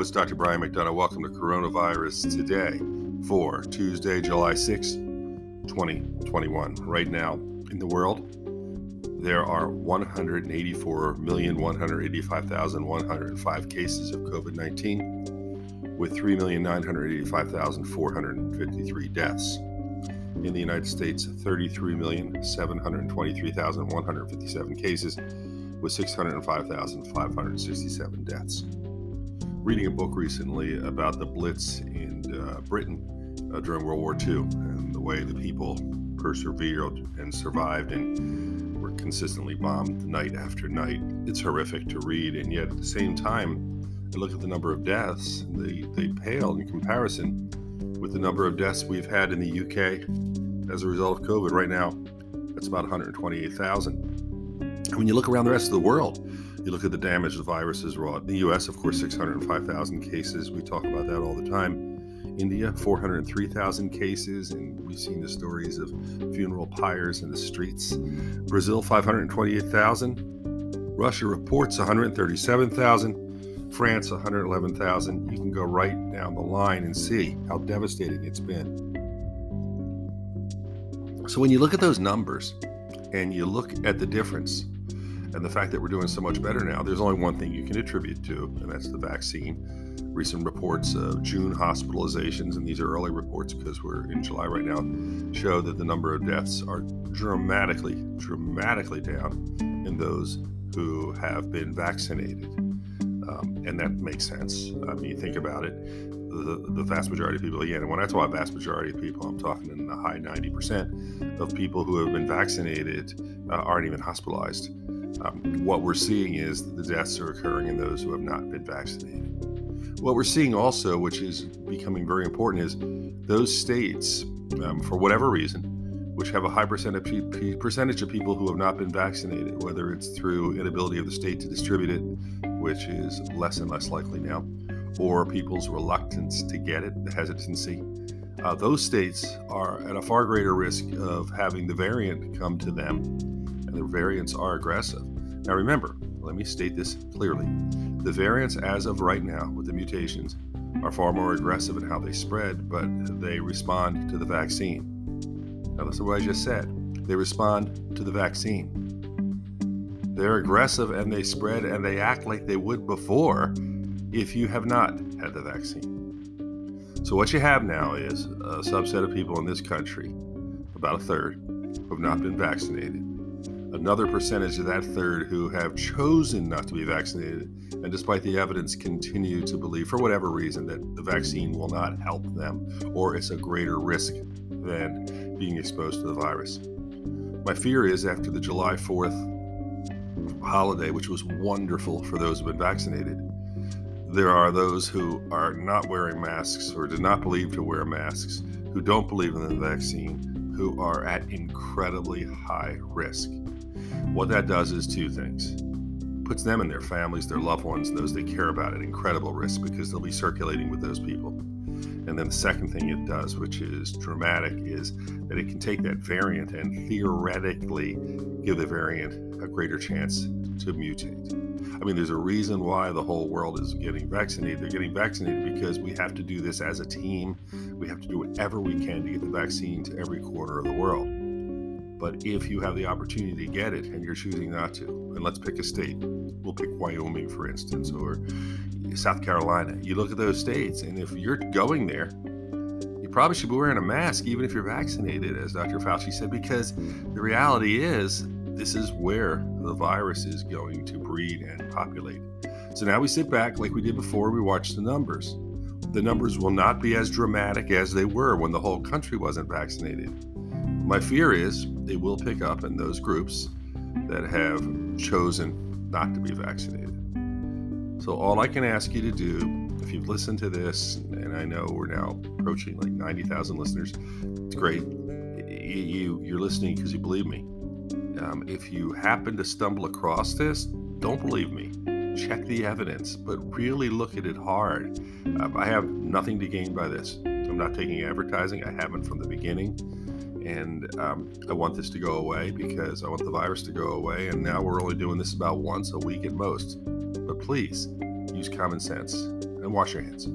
It's Dr. Brian McDonough. Welcome to Coronavirus Today for Tuesday, July 6, 2021. Right now in the world, there are 184,185,105 cases of COVID 19, with 3,985,453 deaths. In the United States, 33,723,157 cases, with 605,567 deaths reading a book recently about the Blitz in uh, Britain uh, during World War II and the way the people persevered and survived and were consistently bombed night after night. It's horrific to read, and yet at the same time, I look at the number of deaths, they, they pale in comparison with the number of deaths we've had in the UK as a result of COVID. Right now, that's about 128,000. And When you look around the rest of the world, you look at the damage the virus has wrought. In the US, of course, 605,000 cases. We talk about that all the time. India, 403,000 cases, and we've seen the stories of funeral pyres in the streets. Brazil, 528,000. Russia reports 137,000. France, 111,000. You can go right down the line and see how devastating it's been. So when you look at those numbers and you look at the difference and the fact that we're doing so much better now, there's only one thing you can attribute to, and that's the vaccine. Recent reports of June hospitalizations, and these are early reports because we're in July right now, show that the number of deaths are dramatically, dramatically down in those who have been vaccinated. Um, and that makes sense. I mean, you think about it, the, the vast majority of people, again, and when I talk about vast majority of people, I'm talking in the high 90% of people who have been vaccinated uh, aren't even hospitalized. Um, what we're seeing is the deaths are occurring in those who have not been vaccinated. What we're seeing also, which is becoming very important, is those states, um, for whatever reason, which have a high percentage, percentage of people who have not been vaccinated, whether it's through inability of the state to distribute it, which is less and less likely now, or people's reluctance to get it, the hesitancy. Uh, those states are at a far greater risk of having the variant come to them and the variants are aggressive. Now, remember, let me state this clearly. The variants, as of right now, with the mutations, are far more aggressive in how they spread, but they respond to the vaccine. Now, listen to what I just said. They respond to the vaccine. They're aggressive and they spread and they act like they would before if you have not had the vaccine. So, what you have now is a subset of people in this country, about a third, who have not been vaccinated another percentage of that third who have chosen not to be vaccinated and despite the evidence continue to believe for whatever reason that the vaccine will not help them or it's a greater risk than being exposed to the virus. My fear is after the july 4th holiday which was wonderful for those who've been vaccinated there are those who are not wearing masks or do not believe to wear masks who don't believe in the vaccine who are at incredibly high risk what that does is two things puts them and their families, their loved ones, those they care about at incredible risk because they'll be circulating with those people. And then the second thing it does, which is dramatic, is that it can take that variant and theoretically give the variant a greater chance to mutate. I mean, there's a reason why the whole world is getting vaccinated. They're getting vaccinated because we have to do this as a team. We have to do whatever we can to get the vaccine to every corner of the world. But if you have the opportunity to get it and you're choosing not to, and let's pick a state, we'll pick Wyoming, for instance, or South Carolina. You look at those states, and if you're going there, you probably should be wearing a mask, even if you're vaccinated, as Dr. Fauci said, because the reality is this is where the virus is going to breed and populate. So now we sit back like we did before, we watch the numbers. The numbers will not be as dramatic as they were when the whole country wasn't vaccinated. My fear is they will pick up in those groups that have chosen not to be vaccinated. So, all I can ask you to do, if you've listened to this, and I know we're now approaching like 90,000 listeners, it's great. You, you, are listening because you believe me. Um, if you happen to stumble across this, don't believe me. Check the evidence, but really look at it hard. Um, I have nothing to gain by this. I'm not taking advertising, I haven't from the beginning and um, I want this to go away because I want the virus to go away. And now we're only doing this about once a week at most. But please use common sense and wash your hands.